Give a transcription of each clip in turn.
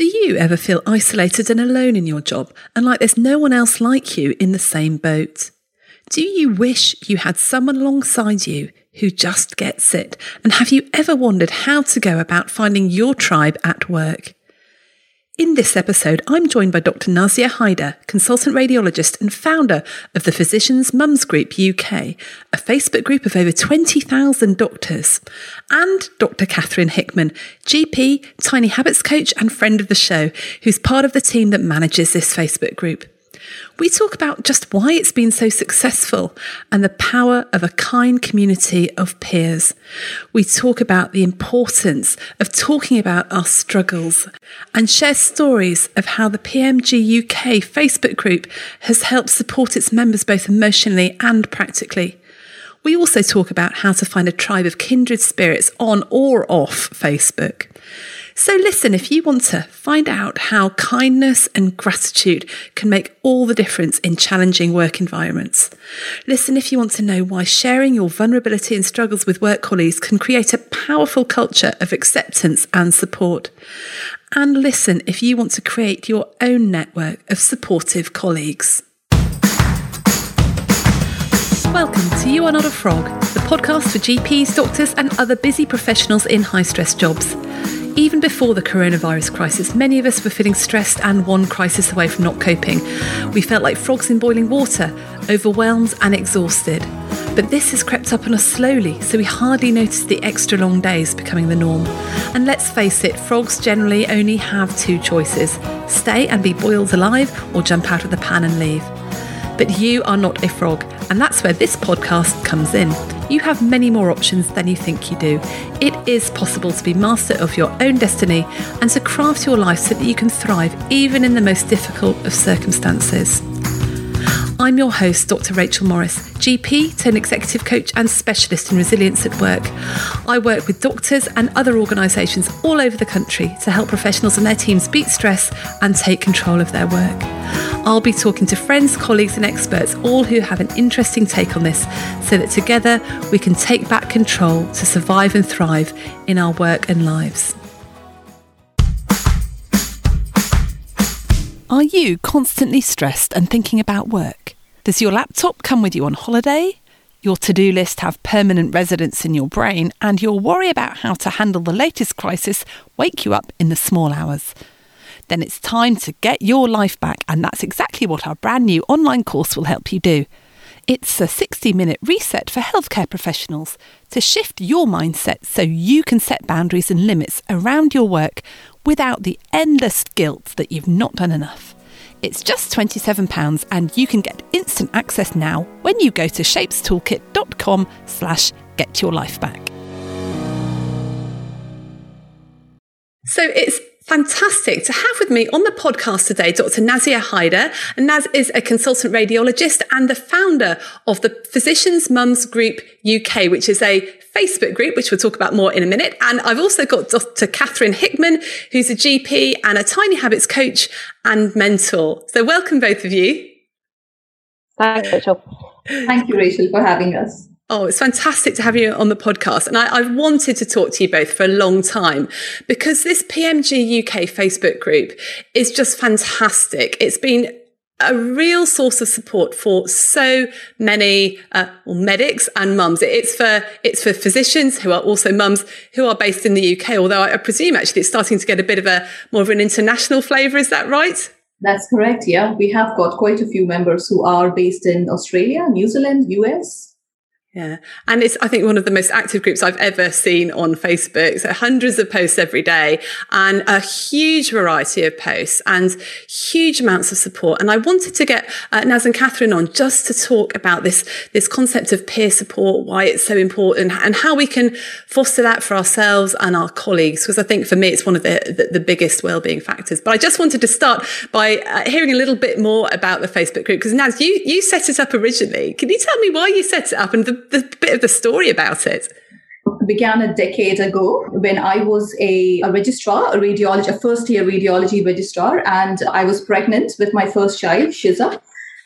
Do you ever feel isolated and alone in your job and like there's no one else like you in the same boat? Do you wish you had someone alongside you who just gets it? And have you ever wondered how to go about finding your tribe at work? In this episode, I'm joined by Dr. Nazia Haider, consultant radiologist and founder of the Physicians Mums Group UK, a Facebook group of over 20,000 doctors, and Dr. Catherine Hickman, GP, tiny habits coach, and friend of the show, who's part of the team that manages this Facebook group. We talk about just why it's been so successful and the power of a kind community of peers. We talk about the importance of talking about our struggles and share stories of how the PMG UK Facebook group has helped support its members both emotionally and practically. We also talk about how to find a tribe of kindred spirits on or off Facebook. So, listen, if you want to find out how kindness and gratitude can make all the difference in challenging work environments. Listen if you want to know why sharing your vulnerability and struggles with work colleagues can create a powerful culture of acceptance and support. And listen if you want to create your own network of supportive colleagues. Welcome to You Are Not a Frog, the podcast for GPs, doctors, and other busy professionals in high stress jobs. Even before the coronavirus crisis, many of us were feeling stressed and one crisis away from not coping. We felt like frogs in boiling water, overwhelmed and exhausted. But this has crept up on us slowly, so we hardly notice the extra long days becoming the norm. And let's face it, frogs generally only have two choices stay and be boiled alive, or jump out of the pan and leave. But you are not a frog, and that's where this podcast comes in. You have many more options than you think you do. It is possible to be master of your own destiny and to craft your life so that you can thrive even in the most difficult of circumstances. I'm your host, Dr. Rachel Morris, GP, turned executive coach and specialist in resilience at work. I work with doctors and other organisations all over the country to help professionals and their teams beat stress and take control of their work. I'll be talking to friends, colleagues, and experts, all who have an interesting take on this, so that together we can take back control to survive and thrive in our work and lives. Are you constantly stressed and thinking about work? Does your laptop come with you on holiday? Your to do list have permanent residence in your brain, and your worry about how to handle the latest crisis wake you up in the small hours? Then it's time to get your life back, and that's exactly what our brand new online course will help you do. It's a 60 minute reset for healthcare professionals to shift your mindset so you can set boundaries and limits around your work without the endless guilt that you've not done enough. It's just £27 and you can get instant access now when you go to shapestoolkit.com slash get your life back. So it's fantastic to have with me on the podcast today Dr. Nazia Haider. And Naz is a consultant radiologist and the founder of the Physicians Mums Group UK, which is a Facebook group, which we'll talk about more in a minute. And I've also got Dr. Catherine Hickman, who's a GP and a tiny habits coach and mentor. So welcome both of you. Thanks, Rachel. Thank you, Rachel, for having us. Oh, it's fantastic to have you on the podcast. And I, have wanted to talk to you both for a long time because this PMG UK Facebook group is just fantastic. It's been a real source of support for so many uh, medics and mums. It's for it's for physicians who are also mums who are based in the UK. Although I, I presume actually it's starting to get a bit of a more of an international flavour. Is that right? That's correct. Yeah, we have got quite a few members who are based in Australia, New Zealand, US, yeah. And it's, I think, one of the most active groups I've ever seen on Facebook. So hundreds of posts every day and a huge variety of posts and huge amounts of support. And I wanted to get uh, Naz and Catherine on just to talk about this, this concept of peer support, why it's so important and how we can foster that for ourselves and our colleagues. Because I think for me, it's one of the, the, the biggest well-being factors. But I just wanted to start by uh, hearing a little bit more about the Facebook group. Because Naz, you, you set it up originally. Can you tell me why you set it up and the the bit of the story about it began a decade ago when I was a, a, registrar, a radiology, a first year radiology registrar, and I was pregnant with my first child, Shiza.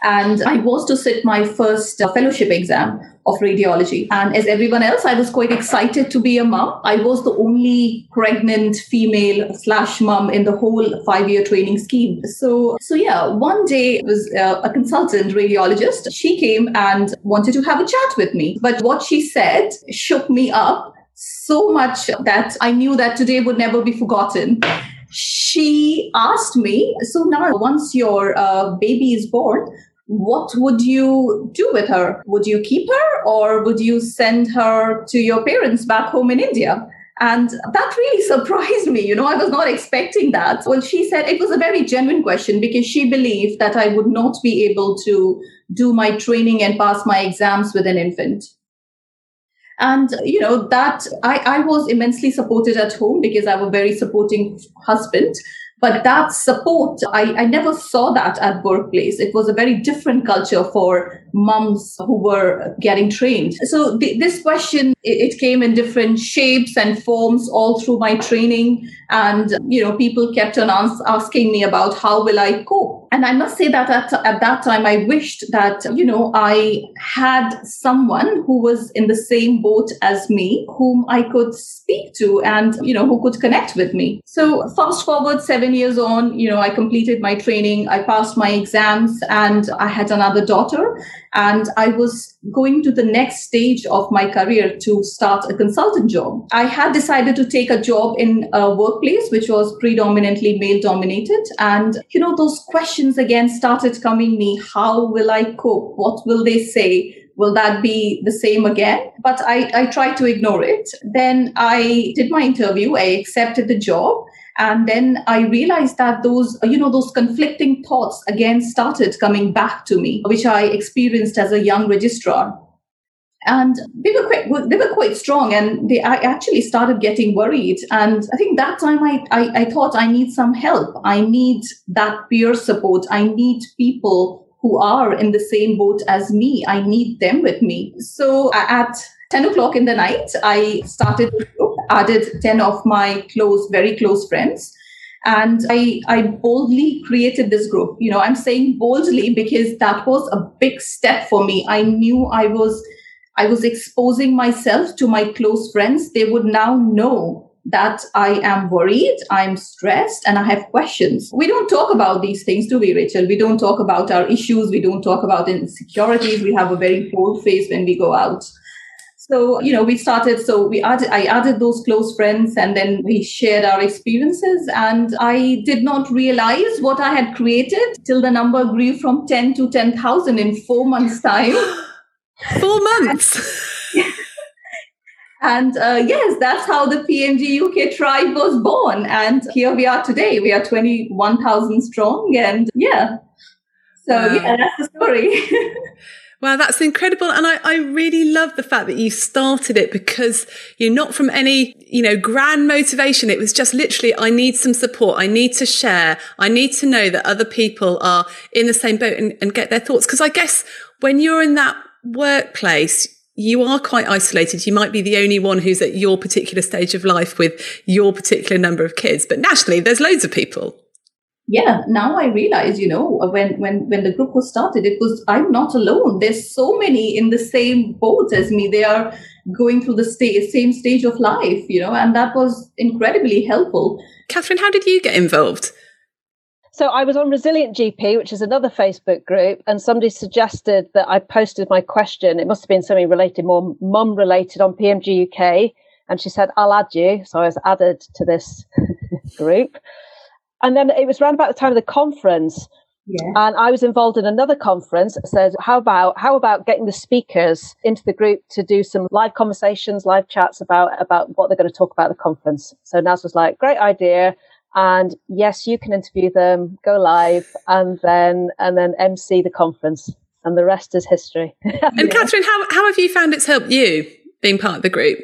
And I was to sit my first uh, fellowship exam of radiology. And as everyone else, I was quite excited to be a mom. I was the only pregnant female slash mom in the whole five year training scheme. So, so yeah, one day was uh, a consultant radiologist. She came and wanted to have a chat with me. But what she said shook me up so much that I knew that today would never be forgotten she asked me, so now once your uh, baby is born, what would you do with her? Would you keep her or would you send her to your parents back home in India? And that really surprised me. You know, I was not expecting that. Well, she said it was a very genuine question because she believed that I would not be able to do my training and pass my exams with an infant. And, you know, that I, I was immensely supported at home because I have a very supporting husband. But that support, I, I never saw that at workplace. It was a very different culture for moms who were getting trained. So th- this question, it, it came in different shapes and forms all through my training. And, you know, people kept on ask, asking me about how will I cope? And I must say that at, at that time, I wished that, you know, I had someone who was in the same boat as me, whom I could speak to and, you know, who could connect with me. So fast forward seven years on, you know, I completed my training, I passed my exams, and I had another daughter. And I was going to the next stage of my career to start a consultant job. I had decided to take a job in a workplace which was predominantly male dominated. And, you know, those questions again started coming me. How will I cope? What will they say? will that be the same again? But I, I tried to ignore it. Then I did my interview. I accepted the job. And then I realized that those, you know, those conflicting thoughts again started coming back to me, which I experienced as a young registrar. And they were quite, they were quite strong and they, I actually started getting worried. And I think that time I, I, I thought I need some help. I need that peer support. I need people who are in the same boat as me. I need them with me. So at 10 o'clock in the night, I started added 10 of my close, very close friends. And I, I boldly created this group. You know, I'm saying boldly because that was a big step for me. I knew I was, I was exposing myself to my close friends. They would now know that I am worried, I'm stressed, and I have questions. We don't talk about these things, do we, Rachel? We don't talk about our issues. We don't talk about insecurities. We have a very bold face when we go out. So, you know, we started, so we added, I added those close friends and then we shared our experiences. And I did not realize what I had created till the number grew from 10 to 10,000 in four months' time. four months. and uh, yes, that's how the PMG UK tribe was born. And here we are today. We are 21,000 strong. And yeah. So, wow. yeah, that's the story. Wow, that's incredible. And I, I really love the fact that you started it because you're not from any, you know, grand motivation. It was just literally, I need some support. I need to share. I need to know that other people are in the same boat and, and get their thoughts. Cause I guess when you're in that workplace, you are quite isolated. You might be the only one who's at your particular stage of life with your particular number of kids, but nationally, there's loads of people yeah now i realize you know uh, when when when the group was started it was i'm not alone there's so many in the same boat as me they are going through the sta- same stage of life you know and that was incredibly helpful catherine how did you get involved so I was on Resilient GP, which is another Facebook group, and somebody suggested that I posted my question. It must have been something related, more mum related on PMG UK. And she said, I'll add you. So I was added to this group and then it was around about the time of the conference. Yeah. And I was involved in another conference that said, how about, how about getting the speakers into the group to do some live conversations, live chats about, about what they're going to talk about at the conference. So Naz was like, great idea. And yes, you can interview them, go live and then, and then MC the conference and the rest is history. and Catherine, how, how have you found it's helped you being part of the group?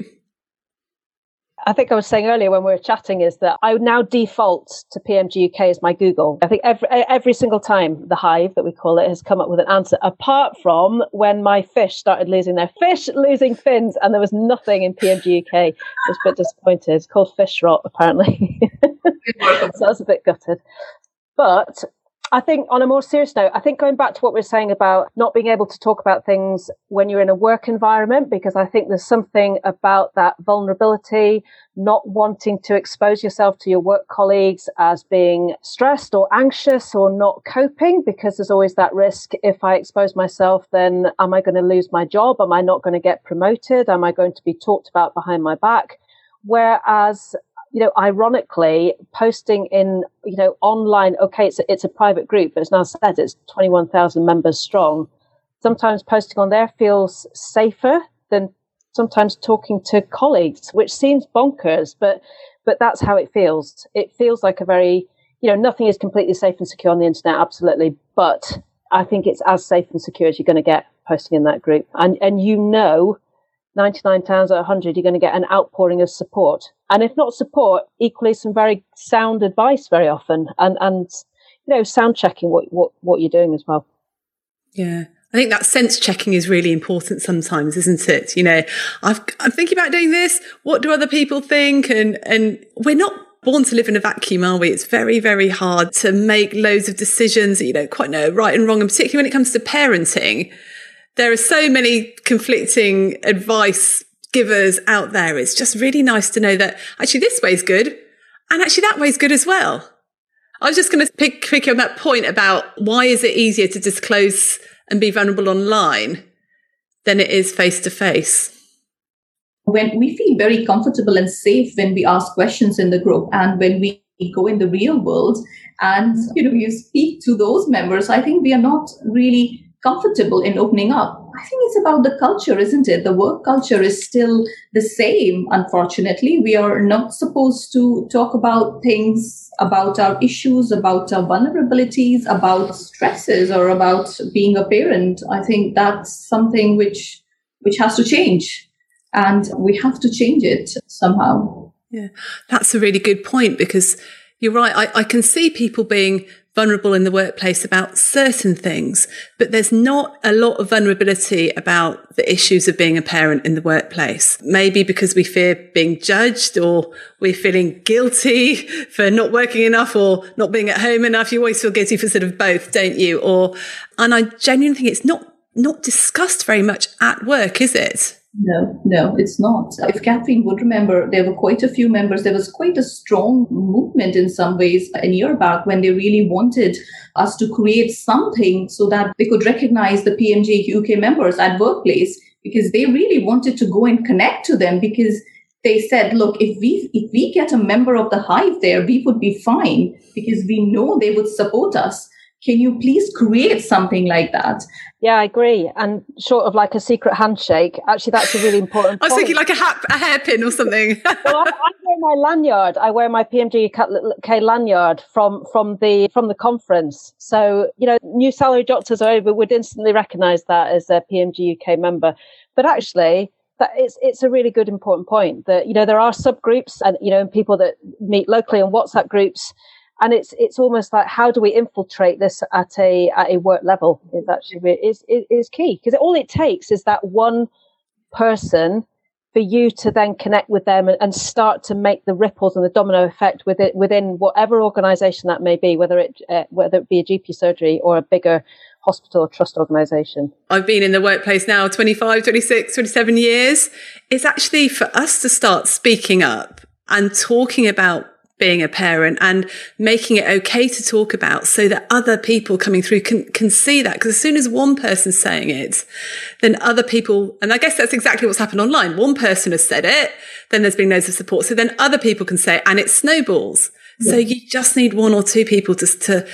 I think I was saying earlier when we were chatting is that I now default to PMG UK as my Google. I think every every single time the hive that we call it has come up with an answer, apart from when my fish started losing their fish losing fins, and there was nothing in PMG UK. I was a bit disappointed. It's called fish rot apparently, so I was a bit gutted. But I think on a more serious note, I think going back to what we are saying about not being able to talk about things when you're in a work environment, because I think there's something about that vulnerability, not wanting to expose yourself to your work colleagues as being stressed or anxious or not coping, because there's always that risk. If I expose myself, then am I going to lose my job? Am I not going to get promoted? Am I going to be talked about behind my back? Whereas you know, ironically, posting in, you know, online, okay, it's a, it's a private group, but it's now said it's 21,000 members strong. Sometimes posting on there feels safer than sometimes talking to colleagues, which seems bonkers, but, but that's how it feels. It feels like a very, you know, nothing is completely safe and secure on the internet, absolutely. But I think it's as safe and secure as you're going to get posting in that group. And, and you know, 99 times out of 100, you're going to get an outpouring of support. And if not support, equally some very sound advice very often and, and you know, sound checking what, what, what you're doing as well. Yeah. I think that sense checking is really important sometimes, isn't it? You know, I've, I'm thinking about doing this. What do other people think? And, and we're not born to live in a vacuum, are we? It's very, very hard to make loads of decisions that you don't quite know right and wrong. And particularly when it comes to parenting, there are so many conflicting advice givers out there. It's just really nice to know that actually this way is good and actually that way is good as well. I was just going to pick, pick on that point about why is it easier to disclose and be vulnerable online than it is face to face? When we feel very comfortable and safe when we ask questions in the group and when we go in the real world and you know you speak to those members, I think we are not really comfortable in opening up. I think it's about the culture, isn't it? The work culture is still the same, unfortunately. We are not supposed to talk about things, about our issues, about our vulnerabilities, about stresses, or about being a parent. I think that's something which which has to change. And we have to change it somehow. Yeah, that's a really good point because you're right. I, I can see people being vulnerable in the workplace about certain things, but there's not a lot of vulnerability about the issues of being a parent in the workplace. Maybe because we fear being judged or we're feeling guilty for not working enough or not being at home enough. You always feel guilty for sort of both, don't you? Or, and I genuinely think it's not, not discussed very much at work, is it? No, no, it's not. If Catherine would remember, there were quite a few members. There was quite a strong movement in some ways a year back when they really wanted us to create something so that they could recognize the PMG UK members at workplace because they really wanted to go and connect to them because they said, look, if we if we get a member of the hive there, we would be fine because we know they would support us. Can you please create something like that? Yeah, I agree. And sort of like a secret handshake. Actually, that's a really important. I was point. thinking like a, hat, a hairpin or something. well, I, I, wear my lanyard. I wear my PMG UK lanyard from from the from the conference. So you know, new salary doctors are over would instantly recognise that as a PMG UK member. But actually, that it's it's a really good important point that you know there are subgroups and you know and people that meet locally on WhatsApp groups and it's it's almost like how do we infiltrate this at a at a work level is actually is is, key because all it takes is that one person for you to then connect with them and, and, start to make the ripples and the domino effect within within whatever organization that may be whether it uh, whether it be a GP surgery or a bigger hospital or trust organization. I've been in the workplace now 25, 26, 27 years. It's actually for us to start speaking up and talking about being a parent and making it okay to talk about so that other people coming through can, can see that. Because as soon as one person's saying it, then other people, and I guess that's exactly what's happened online. One person has said it, then there's been loads of support. So then other people can say it and it snowballs. Yeah. So you just need one or two people to, to,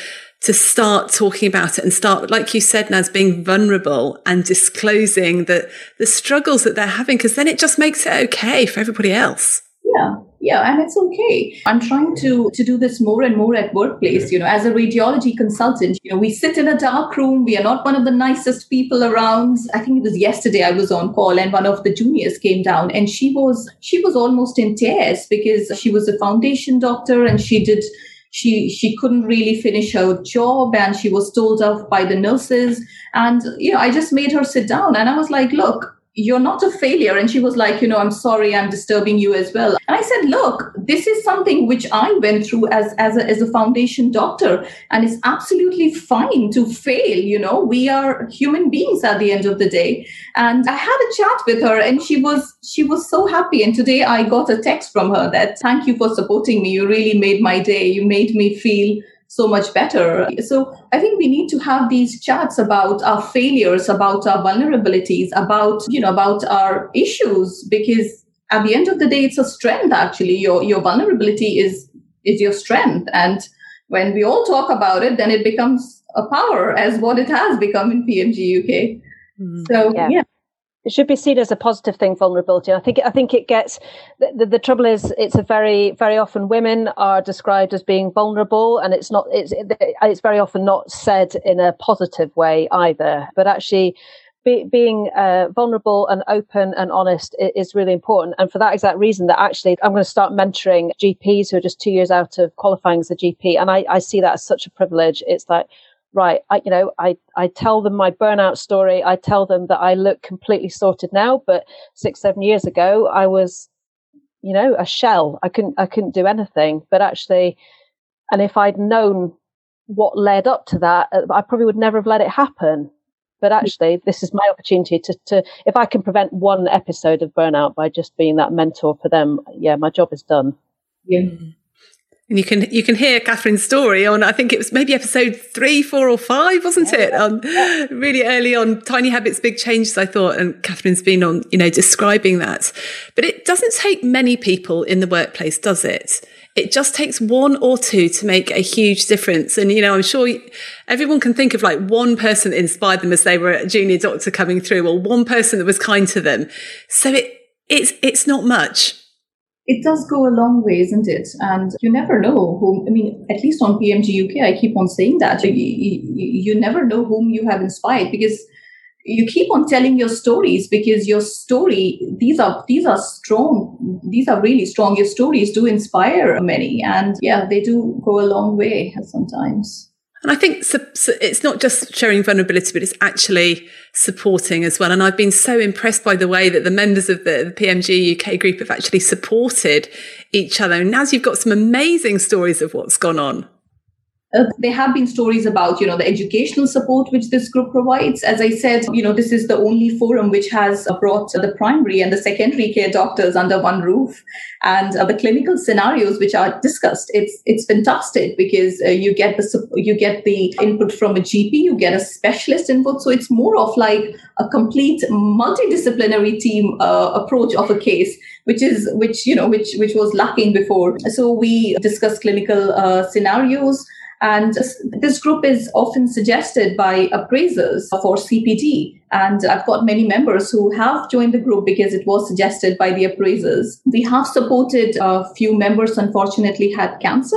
to start talking about it and start, like you said, Naz, being vulnerable and disclosing the, the struggles that they're having, because then it just makes it okay for everybody else. Yeah. Yeah and it's okay. I'm trying to to do this more and more at workplace you know as a radiology consultant you know we sit in a dark room. We are not one of the nicest people around. I think it was yesterday i was on call and one of the juniors came down and she was she was almost in tears because she was a foundation doctor and she did she she couldn't really finish her job and she was told off by the nurses. And you know i just made her sit down and i was like look you're not a failure. And she was like, you know, I'm sorry, I'm disturbing you as well. And I said, look, this is something which I went through as, as, a, as a foundation doctor. And it's absolutely fine to fail. You know, we are human beings at the end of the day. And I had a chat with her and she was, she was so happy. And today I got a text from her that thank you for supporting me. You really made my day. You made me feel so much better. So I think we need to have these chats about our failures, about our vulnerabilities, about, you know, about our issues, because at the end of the day, it's a strength actually. Your your vulnerability is is your strength. And when we all talk about it, then it becomes a power as what it has become in PMG UK. Mm-hmm. So yeah. yeah it should be seen as a positive thing vulnerability. I think i think it gets the, the, the, trouble is it's a very very often women are described as being vulnerable and it's not it's it's very often not said in a positive way either. But actually be, being uh, vulnerable and open and honest is really important. And for that exact reason that actually i'm going to start mentoring gps who are just two years out of qualifying as a gp and i, I see that as such a privilege. It's like right, I, you know, I, I tell them my burnout story. I tell them that I look completely sorted now, but six, seven years ago, I was, you know, a shell. I couldn't, I couldn't do anything. But actually, and if I'd known what led up to that, uh, I probably would never have let it happen. But actually, this is my opportunity to, to, if I can prevent one episode of burnout by just being that mentor for them, yeah, my job is done. Yeah. And you can you can hear Catherine's story on I think it was maybe episode three, four, or five, wasn't yeah. it? Um, really early on, tiny habits, big changes. I thought, and Catherine's been on, you know, describing that. But it doesn't take many people in the workplace, does it? It just takes one or two to make a huge difference. And you know, I'm sure everyone can think of like one person that inspired them as they were a junior doctor coming through, or one person that was kind to them. So it it's it's not much it does go a long way, isn't it? And you never know whom, I mean, at least on PMG UK, I keep on saying that. You, you, you, never know whom you have inspired because you keep on telling your stories because your story, these are, these are strong. These are really strong. Your stories do inspire many. And yeah, they do go a long way sometimes. And I think it's not just sharing vulnerability, but it's actually supporting as well. And I've been so impressed by the way that the members of the, the PMG UK group have actually supported each other. And now you've got some amazing stories of what's gone on. Uh, there have been stories about you know the educational support which this group provides. As i said you know this is the only forum which has brought the primary and the secondary care doctors under one roof. And uh, the clinical scenarios which are discussed it's it's fantastic because uh, you get the you get the input from a gp you get a specialist input. So it's more of like a complete multidisciplinary team uh, approach of a case which is which you know which which was lacking before. So we discuss clinical uh, scenarios and this group is often suggested by appraisers for CPD. And I've got many members who have joined the group because it was suggested by the appraisers. We have supported a few members, unfortunately, had cancer,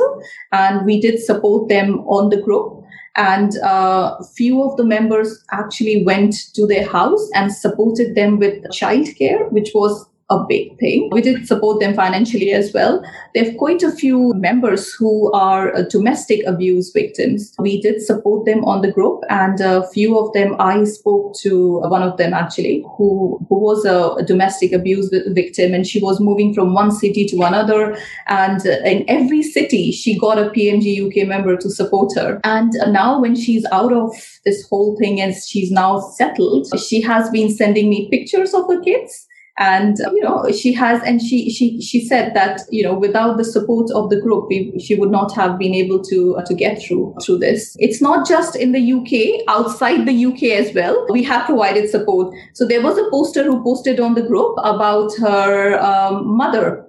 and we did support them on the group. And a uh, few of the members actually went to their house and supported them with childcare, which was a big thing. We did support them financially as well. They have quite a few members who are uh, domestic abuse victims. We did support them on the group, and a few of them I spoke to one of them actually, who who was a, a domestic abuse victim, and she was moving from one city to another, and uh, in every city she got a PMG UK member to support her. And uh, now when she's out of this whole thing and she's now settled, she has been sending me pictures of her kids and you know she has and she she she said that you know without the support of the group we, she would not have been able to uh, to get through through this. It's not just in the uk outside the uk as well we have provided support. So there was a poster who posted on the group about her um, mother.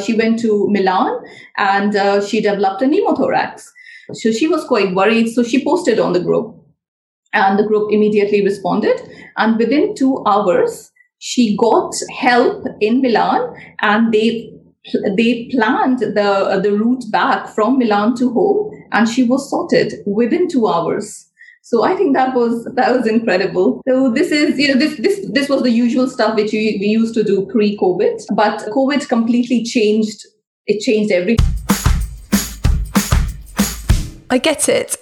She went to milan and uh, she developed a pneumothorax so she was quite worried so she posted on the group. And the group immediately responded. And within two hours she got help in Milan and they they planned the the route back from Milan to home and she was sorted within 2 hours so I think that was that was incredible. So this is you know this this this was the usual stuff which we, we used to do pre-COVID, but COVID completely changed. It changed everything. I get it.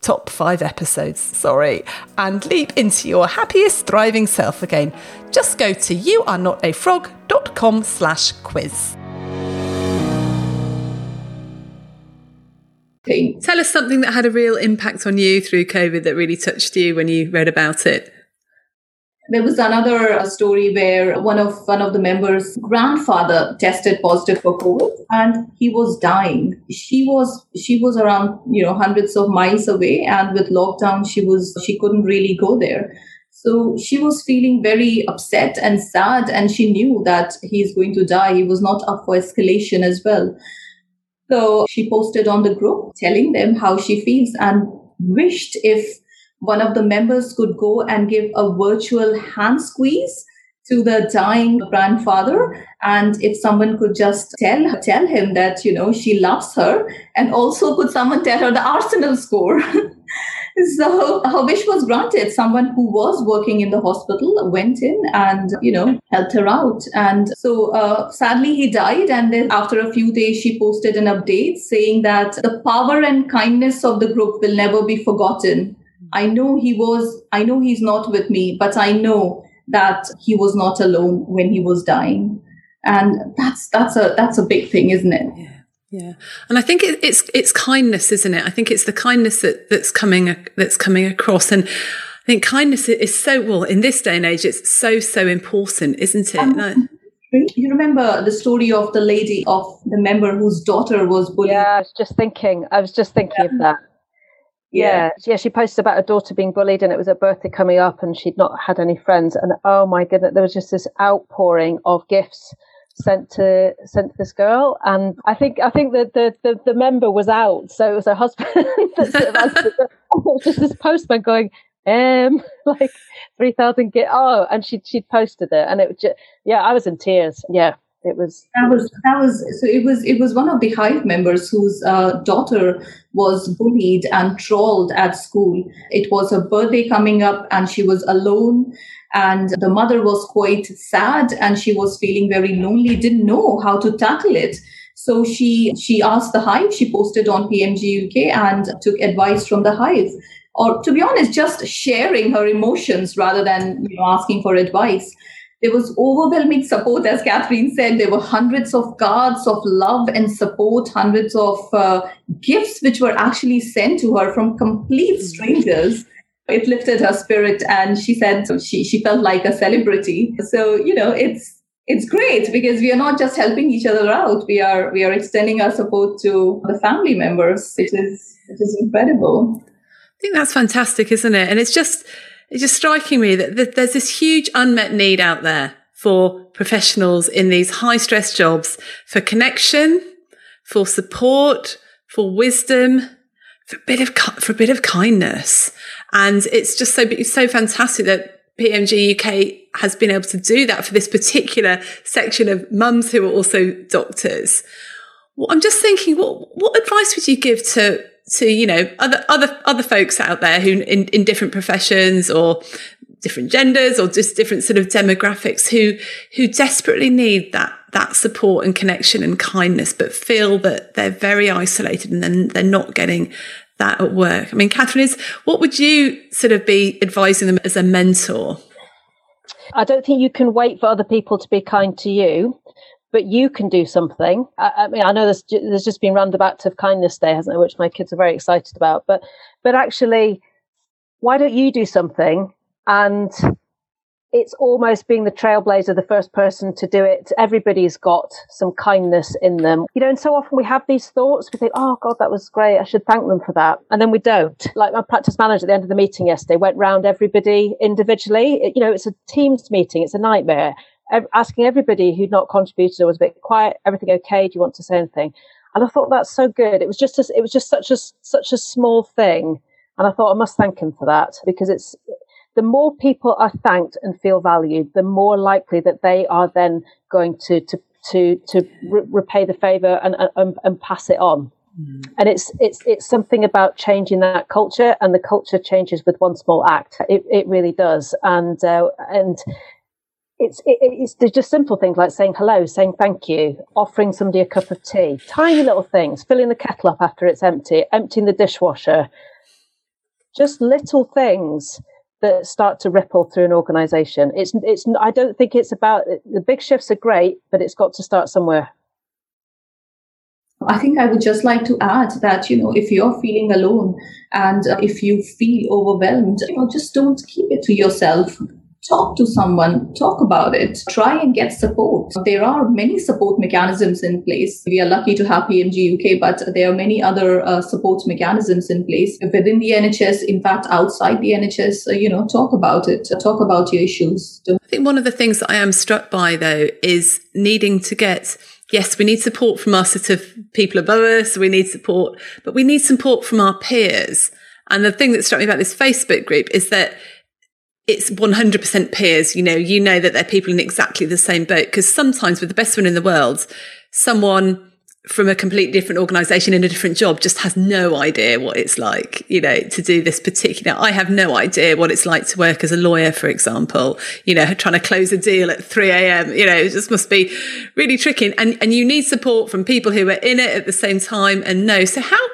top five episodes, sorry, and leap into your happiest, thriving self again. Just go to youarenotafrog.com slash quiz. Tell us something that had a real impact on you through COVID that really touched you when you read about it. There was another uh, story where one of one of the members' grandfather tested positive for COVID, and he was dying. She was she was around you know hundreds of miles away, and with lockdown, she was she couldn't really go there. So she was feeling very upset and sad, and she knew that he's going to die. He was not up for escalation as well. So she posted on the group telling them how she feels and wished if one of the members could go and give a virtual hand squeeze to the dying grandfather. And if someone could just tell tell him that you know she loves her and also could someone tell her the arsenal score. So her wish was granted. Someone who was working in the hospital went in and you know helped her out. And so uh, sadly he died. And then after a few days she posted an update saying that the power and kindness of the group will never be forgotten I know he was, I know he's not with me, but I know that he was not alone when he was dying. And that's, that's a, that's a big thing, isn't it? Yeah. Yeah, and I think it, it's it's kindness, isn't it? I think it's the kindness that, that's coming that's coming across, and I think kindness is so well in this day and age. It's so so important, isn't it? Um. You remember the story of the lady of the member whose daughter was bullied? Yeah, I was just thinking. I was just thinking yeah. of that. Yeah. yeah, She posted about her daughter being bullied, and it was her birthday coming up, and she'd not had any friends. And oh my goodness, there was just this outpouring of gifts sent to sent to this girl. And I think I think that the, the, the member was out, so it was her husband. just this postman going, um, like three thousand gifts. Oh, and she she'd posted it, and it was just yeah, I was in tears. Yeah, it was that was that was so it was it was one of the hive members whose uh, daughter was bullied and trolled at school. It was her birthday coming up and she was alone and the mother was quite sad and she was feeling very lonely didn't know how to tackle it. So she she asked the hive she posted on pmg uk and took advice from the hive. Or to be honest just sharing her emotions rather than you know asking for advice there was overwhelming support, as Catherine said. There were hundreds of cards of love and support, hundreds of uh, gifts which were actually sent to her from complete mm-hmm. strangers. It lifted her spirit, and she said she she felt like a celebrity. So you know, it's it's great because we are not just helping each other out; we are we are extending our support to the family members. It is it is incredible. I think that's fantastic, isn't it? And it's just it's just striking me that there's this huge unmet need out there for professionals in these high stress jobs for connection, for support, for wisdom, for a bit of for a bit of kindness, and it's just so so fantastic that PMG UK has been able to do that for this particular section of mums who are also doctors. Well, I'm just thinking, what what advice would you give to to you know other other other folks out there who in, in different professions or different genders or just different sort of demographics who who desperately need that that support and connection and kindness but feel that they're very isolated and then they're not getting that at work. I mean catherine is what would you sort of be advising them as a mentor? I don't think you can wait for other people to be kind to you but you can do something. I, I, mean, I know there's there's just been random act of kindness day, hasn't there, which my kids are very excited about. But but actually, why don't you do something? And it's almost being the trailblazer, the first person to do it. Everybody's got some kindness in them, you know. And so often we have these thoughts. We think, "Oh God, that was great. I should thank them for that," and then we don't. Like my practice manager at the end of the meeting yesterday went round everybody individually. It, you know, it's a teams meeting. It's a nightmare asking everybody who'd not contributed or was a bit quiet, everything okay? Do you want to say anything? And I thought that's so good. It was just a, it was just such a such a small thing, and I thought I must thank him for that because it's the more people are thanked and feel valued, the more likely that they are then going to to to to re- repay the favor and, and and pass it on. Mm. And it's it's it's something about changing that culture, and the culture changes with one small act. It it really does, and uh, and it's it, it's just simple things like saying hello, saying thank you, offering somebody a cup of tea, tiny little things, filling the kettle up after it's empty, emptying the dishwasher, just little things that start to ripple through an organization. It's it's I don't think it's about the big shifts are great, but it's got to start somewhere. I think I would just like to add that, you know, if you're feeling alone and if you feel overwhelmed, you know, just don't keep it to yourself. Talk to someone, talk about it, try and get support. There are many support mechanisms in place. We are lucky to have PMG UK, but there are many other uh, support mechanisms in place within the NHS, in fact, outside the NHS. Uh, you know, talk about it, talk about your issues. I think one of the things that I am struck by, though, is needing to get yes, we need support from our sort of people above us. We need support, but we need support from our peers. And the thing that struck me about this Facebook group is that it's 100% peers. You know, you know that they're people in exactly the same boat. Because sometimes with the best one in the world, someone from a completely different organization in a different job just has no idea what it's like, you know, to do this particular. I have no idea what it's like to work as a lawyer, for example, you know, trying to close a deal at 3 a.m. You know, it just must be really tricky. And, and you need support from people who are in it at the same time and know. So how,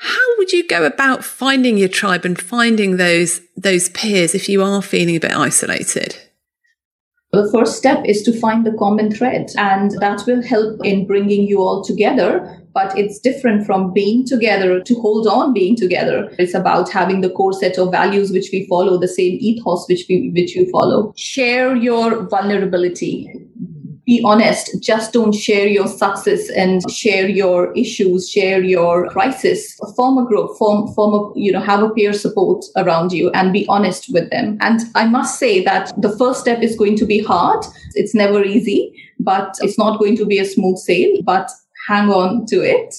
how would you go about finding your tribe and finding those, those peers if you are feeling a bit isolated? The first step is to find the common thread, and that will help in bringing you all together. But it's different from being together to hold on being together. It's about having the core set of values which we follow, the same ethos which we which you follow. Share your vulnerability be honest. Just don't share your success and share your issues, share your crisis. Form a group, form, form a, you know, have a peer support around you and be honest with them. And I must say that the first step is going to be hard. It's never easy, but it's not going to be a smooth sail, but hang on to it.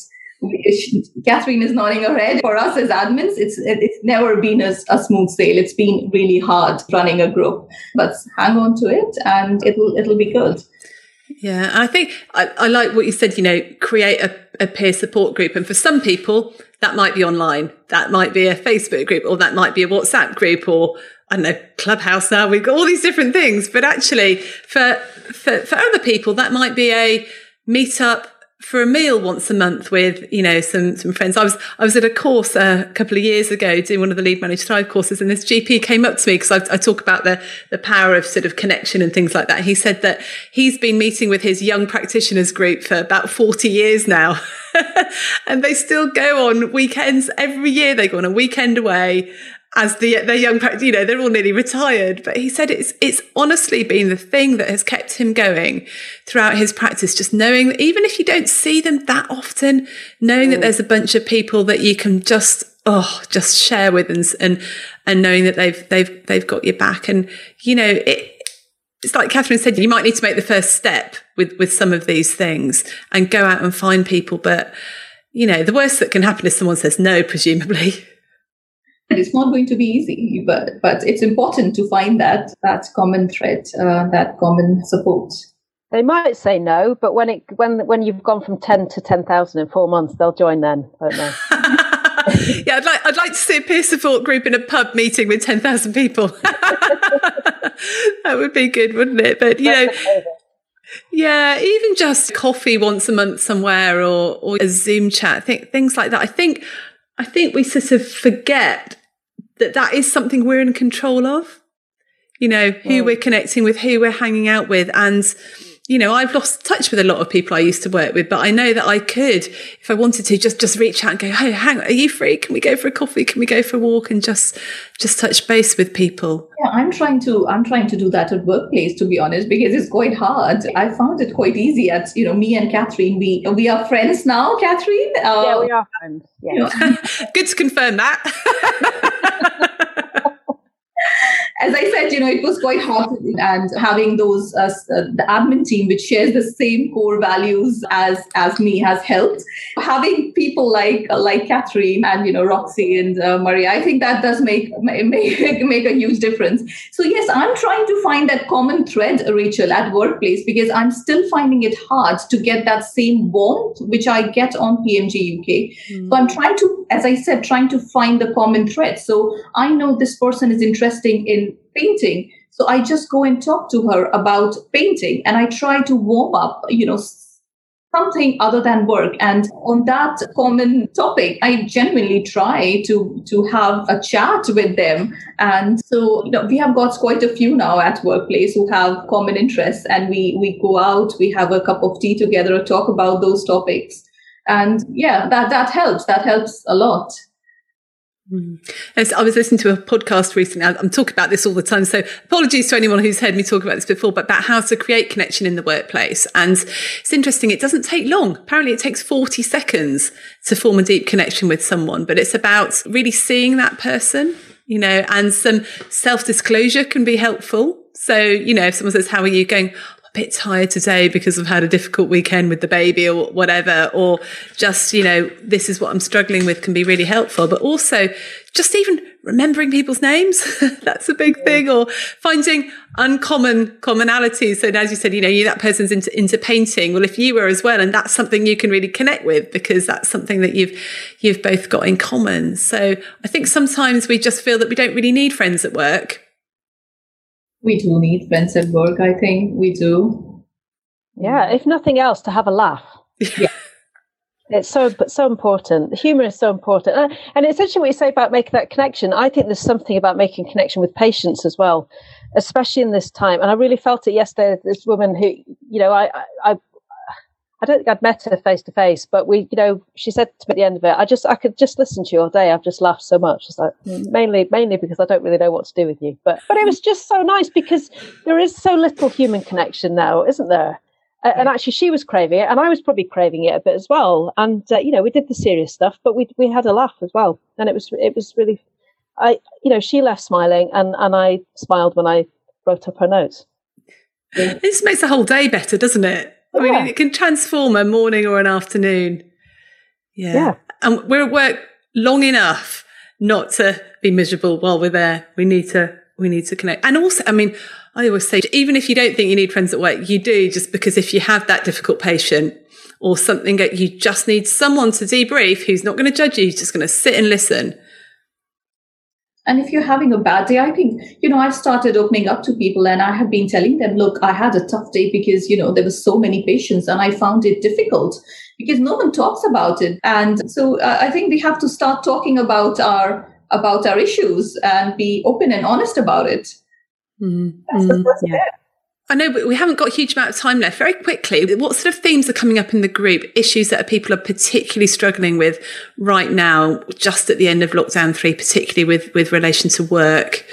Catherine is nodding her head. For us as admins, it's it's never been a, a, smooth sail. It's been really hard running a group, but hang on to it, and it'll it'll be good. Yeah, I think I, I, like what you said, you know, create a, a, peer support group. And for some people, that might be online, that might be a Facebook group, or that might be a WhatsApp group, or I don't know, Clubhouse now. We've got all these different things. But actually, for, for, for other people, that might be a meetup for a meal once a month with you know some some friends. I was I was at a course a couple of years ago doing one of the lead managed thrive courses, and this GP came up to me because I, I, talk about the the power of sort of connection and things like that. He said that he's been meeting with his young practitioners group for about forty years now, and they still go on weekends every year. They go on a weekend away as the their young you know they're all nearly retired but he said it's it's honestly been the thing that has kept him going throughout his practice just knowing that even if you don't see them that often knowing mm. that there's a bunch of people that you can just oh just share with and and and knowing that they've they've they've got your back and you know it it's like Catherine said, you might need to make the first step with, with some of these things and go out and find people. But, you know, the worst that can happen is someone says no, presumably. It's not going to be easy, but but it's important to find that that common thread, uh, that common support. They might say no, but when it when when you've gone from ten to ten thousand in four months, they'll join then, won't they? yeah, I'd like I'd like to see a peer support group in a pub meeting with ten thousand people. that would be good, wouldn't it? But you know. Yeah, even just coffee once a month somewhere or, or a Zoom chat, think things like that. I think I think we sort of forget that that is something we're in control of. You know, who mm. we're connecting with, who we're hanging out with. And, you know, I've lost touch with a lot of people I used to work with, but I know that I could, if I wanted to, just, just reach out and go, Hey, hang on, are you free? Can we go for a coffee? Can we go for a walk and just, just touch base with people? Yeah, I'm trying to, I'm trying to do that at workplace, to be honest, because it's quite hard. I found it quite easy at, you know, me and Catherine, we, we are friends now, Catherine. Uh, yeah, we are friends. Yeah. Good to confirm that. as I said, you know, it was quite hard, and having those uh, uh, the admin team which shares the same core values as as me has helped. Having people like like Catherine and you know Roxy and uh, Maria, I think that does make make make a huge difference. So yes, I'm trying to find that common thread, Rachel, at workplace because I'm still finding it hard to get that same warmth which I get on PMG UK. Mm. So I'm trying to, as I said, trying to find the common thread. So I know this person is interested in painting. So I just go and talk to her about painting and I try to warm up, you know, something other than work. And on that common topic, I genuinely try to, to have a chat with them. And so, you know, we have got quite a few now at workplace who have common interests and we, we go out, we have a cup of tea together, talk about those topics. And yeah, that, that helps. That helps a lot. Mm. I was listening to a podcast recently. I'm talking about this all the time. So apologies to anyone who's heard me talk about this before, but about how to create connection in the workplace. And it's interesting. It doesn't take long. Apparently it takes 40 seconds to form a deep connection with someone, but it's about really seeing that person, you know, and some self disclosure can be helpful. So, you know, if someone says, how are you going? Bit tired today because I've had a difficult weekend with the baby or whatever, or just, you know, this is what I'm struggling with can be really helpful. But also just even remembering people's names. That's a big thing or finding uncommon commonalities. So as you said, you know, you, that person's into, into painting. Well, if you were as well, and that's something you can really connect with because that's something that you've, you've both got in common. So I think sometimes we just feel that we don't really need friends at work we do need friends at work. I think we do. Yeah, if nothing else, to have a laugh. Yeah. It's so so important. The humor is so important, uh, and essentially what you say about making that connection. I think there's something about making connection with patients as well, especially in this time. And I really felt it yesterday. This woman who, you know, I I I don't think I'd met her face to face, but we, you know, she said to me at the end of it, I just, I could just listen to you all day. I've just laughed so much. It's like mainly, mainly because I don't really know what to do with you, but, but it was just so nice because there is so little human connection now, isn't there? And actually, she was craving it, and I was probably craving it a bit as well. And uh, you know, we did the serious stuff, but we we had a laugh as well, and it was it was really, I you know, she left smiling, and and I smiled when I wrote up her notes. This makes the whole day better, doesn't it? I mean, yeah. it can transform a morning or an afternoon. Yeah. yeah. And we're at work long enough not to be miserable while we're there. We need to, we need to connect. And also, I mean, I always say, even if you don't think you need friends at work, you do just because if you have that difficult patient or something that you just need someone to debrief who's not going to judge you, who's just going to sit and listen and if you're having a bad day, I think, you know, I've started opening up to people and I have been telling them, look, I had a tough day because, you know, there were so many patients and I found it difficult because no one talks about it. And so uh, I think we have to start talking about our about our issues and be open and honest about it. Mm-hmm. That's the first yeah. step. I know, we haven't got a huge amount of time left. Very quickly, what sort of themes are coming up in the group? Issues that people are particularly struggling with right now, just at the end of lockdown three, particularly with, with relation to work?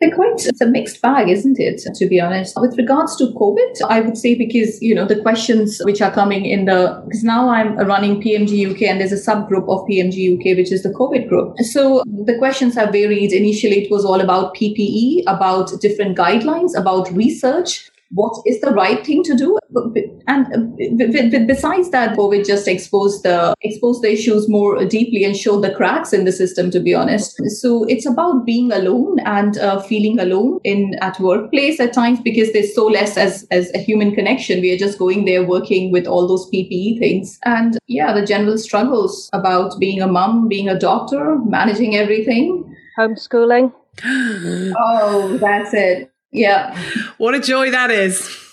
They're quite it's a mixed bag, isn't it? To be honest, with regards to COVID, I would say because you know the questions which are coming in the because now I'm running PMG UK and there's a subgroup of PMG UK which is the COVID group. So the questions have varied. Initially, it was all about PPE, about different guidelines, about research what is the right thing to do and besides that covid just exposed the exposed the issues more deeply and showed the cracks in the system to be honest. So it's about being alone and uh, feeling alone in at workplace at times because there's so less as as a human connection. We are just going there working with all those ppe things. And yeah the general struggles about being a mom being a doctor managing everything. Homeschooling. Oh that's it. Yeah. What a joy that is.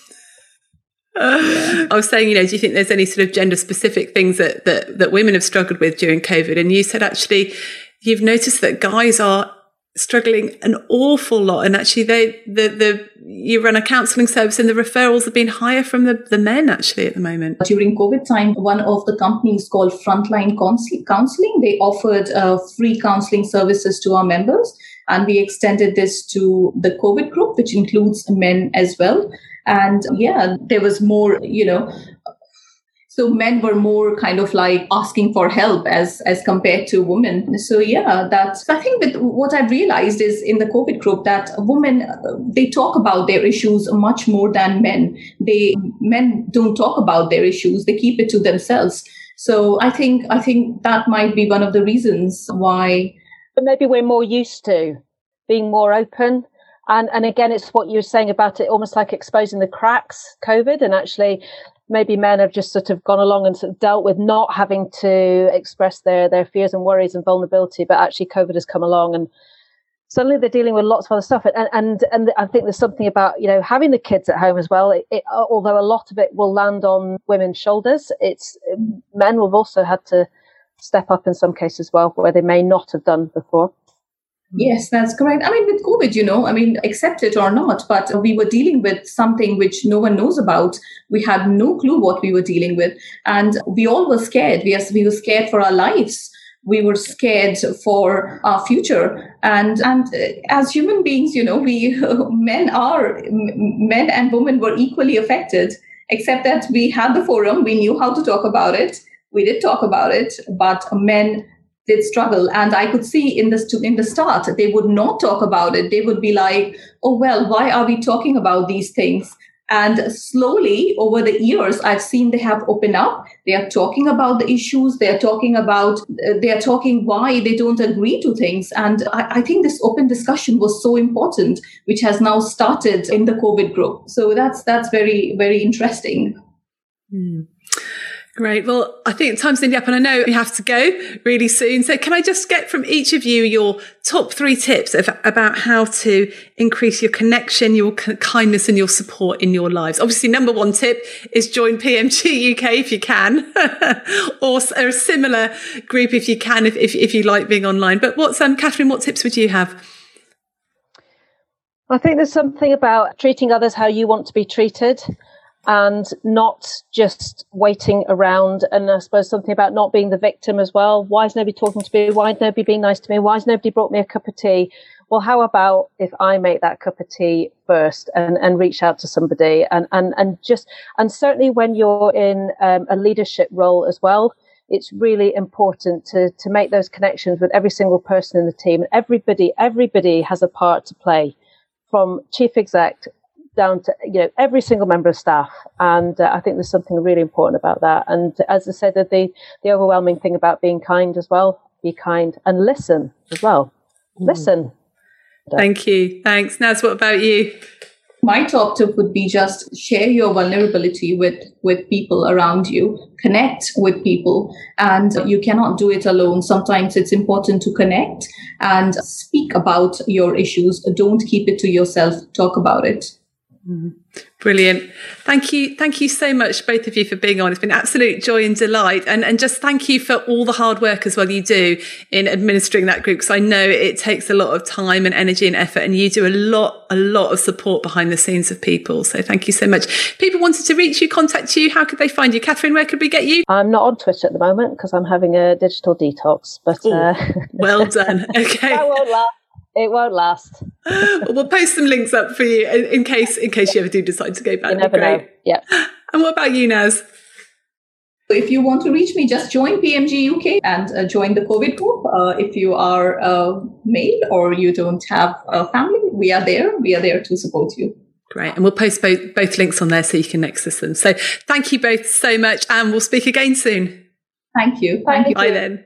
I was saying, you know, do you think there's any sort of gender specific things that, that, that women have struggled with during COVID? And you said actually you've noticed that guys are struggling an awful lot. And actually they, the, the, you run a counselling service and the referrals have been higher from the, the men actually at the moment. During COVID time, one of the companies called Frontline Counseling, they offered uh, free counselling services to our members and we extended this to the COVID group, which includes men as well. And yeah, there was more, you know, so men were more kind of like asking for help as as compared to women. So yeah that's i think that what i've realized is in the covid group that women they talk about their issues much more than men. They men don't talk about their issues. They keep it to themselves. So i think i think that might be one of the reasons why but maybe we're more used to being more open and and again it's what you were saying about it almost like exposing the cracks covid and actually maybe men have just sort of gone along and sort of dealt with not having to express their their fears and worries and vulnerability, but actually COVID has come along and suddenly they're dealing with lots of other stuff. And and and I think there's something about you know having the kids at home as well. It, it, although a lot of it will land on women's shoulders, it's men will have also had to step up in some cases as well, where they may not have done before. Mm-hmm. Yes, that's correct. I mean, with COVID, you know, I mean, accept it or not, but we were dealing with something which no one knows about. We had no clue what we were dealing with. And we all were scared. We, we were scared for our lives. We were scared for our future. And, and uh, as human beings, you know, we, men are, men and women were equally affected, except that we had the forum. We knew how to talk about it. We did talk about it, but men did struggle. And i could see in the in the start they would not talk about it. They would be like oh well why are we talking about these things? And slowly over the years i've seen they have opened up. They are talking about the issues. They are talking about uh, they are talking why they don't agree to things. And I, I, think this open discussion was so important which has now started in the covid group. So that's that's very very interesting. Mm. Great. Well, I think time's nearly up and I know we have to go really soon. So can I just get from each of you your top three tips of, about how to increase your connection, your kindness and your support in your lives? Obviously, number one tip is join PMG UK if you can, or a similar group if you can, if, if, if you like being online. But what's, um, Catherine, what tips would you have? I think there's something about treating others how you want to be treated and not just waiting around. And I suppose something about not being the victim as well. Why is nobody talking to me? Why is nobody being nice to me? Why has nobody brought me a cup of tea? Well, how about if I make that cup of tea first and, and reach out to somebody and, and, and just, and certainly when you're in um, a leadership role as well, it's really important to, to make those connections with every single person in the team. Everybody, everybody has a part to play from chief exec down to you know every single member of staff and uh, i think there's something really important about that. And as i said the the overwhelming thing about being kind as well be kind and listen as well. Mm. listen. Thank you. Thanks. Naz what about you? My top tip would be just share your vulnerability with with people around you. Connect with people and you cannot do it alone. Sometimes it's important to connect and speak about your issues. Don't keep it to yourself. Talk about it. Brilliant. Thank you. Thank you so much, both of you, for being on. It's been absolute joy and delight. And, and just thank you for all the hard work as well you do in administering that group. Because I know it takes a lot of time and energy and effort, and you do a lot, a lot of support behind the scenes of people. So thank you so much. People wanted to reach you, contact you. How could they find you? Catherine, where could we get you? I'm not on Twitter at the moment because I'm having a digital detox, but. Ooh, uh... well done. Okay. That won't last. It won't last. we'll post some links up for you in, in, case in case you ever do decide to go back. You never Great. know. Yeah. And what about you, Naz? If you want to reach me, just join PMG UK and uh, join the COVID group. Uh, if you are a male or you don't have a family, we are there. We are there to support you. Great. And we'll post both, both links on there so you can access them. So thank you both so much and we'll speak again soon. Thank you. Thank you. Bye then.